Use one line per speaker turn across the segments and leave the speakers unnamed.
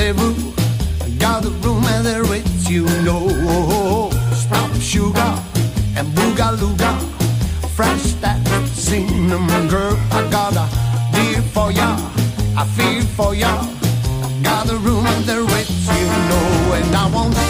rendezvous. Got the room and the rates you know. Sprout sugar and boogalooga. Fresh that cinnamon girl. I got a deal for ya. I feel for ya. Got the room and the rates you know. And I want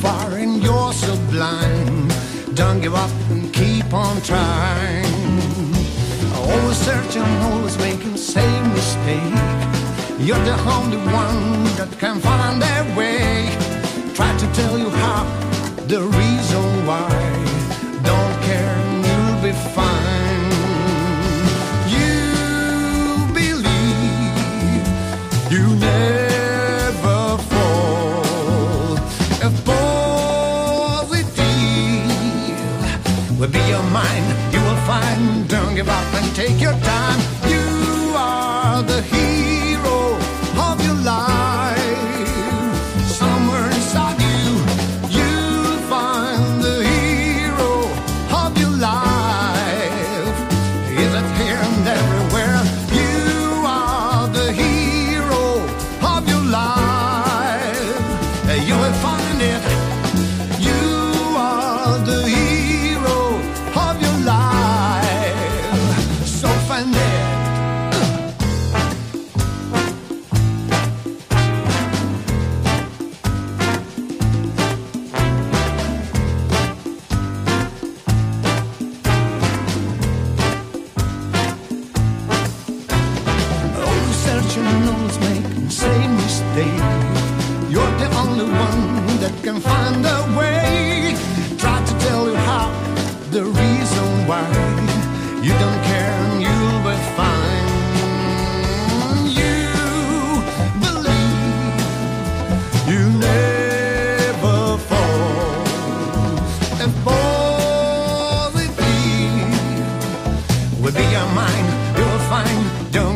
far and you're so blind. Don't give up and keep on trying. Always searching, always making same mistake. You're the only one that can find their way. Try to tell you how, the reason why. Don't care, you'll be fine.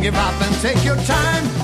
give up and take your time.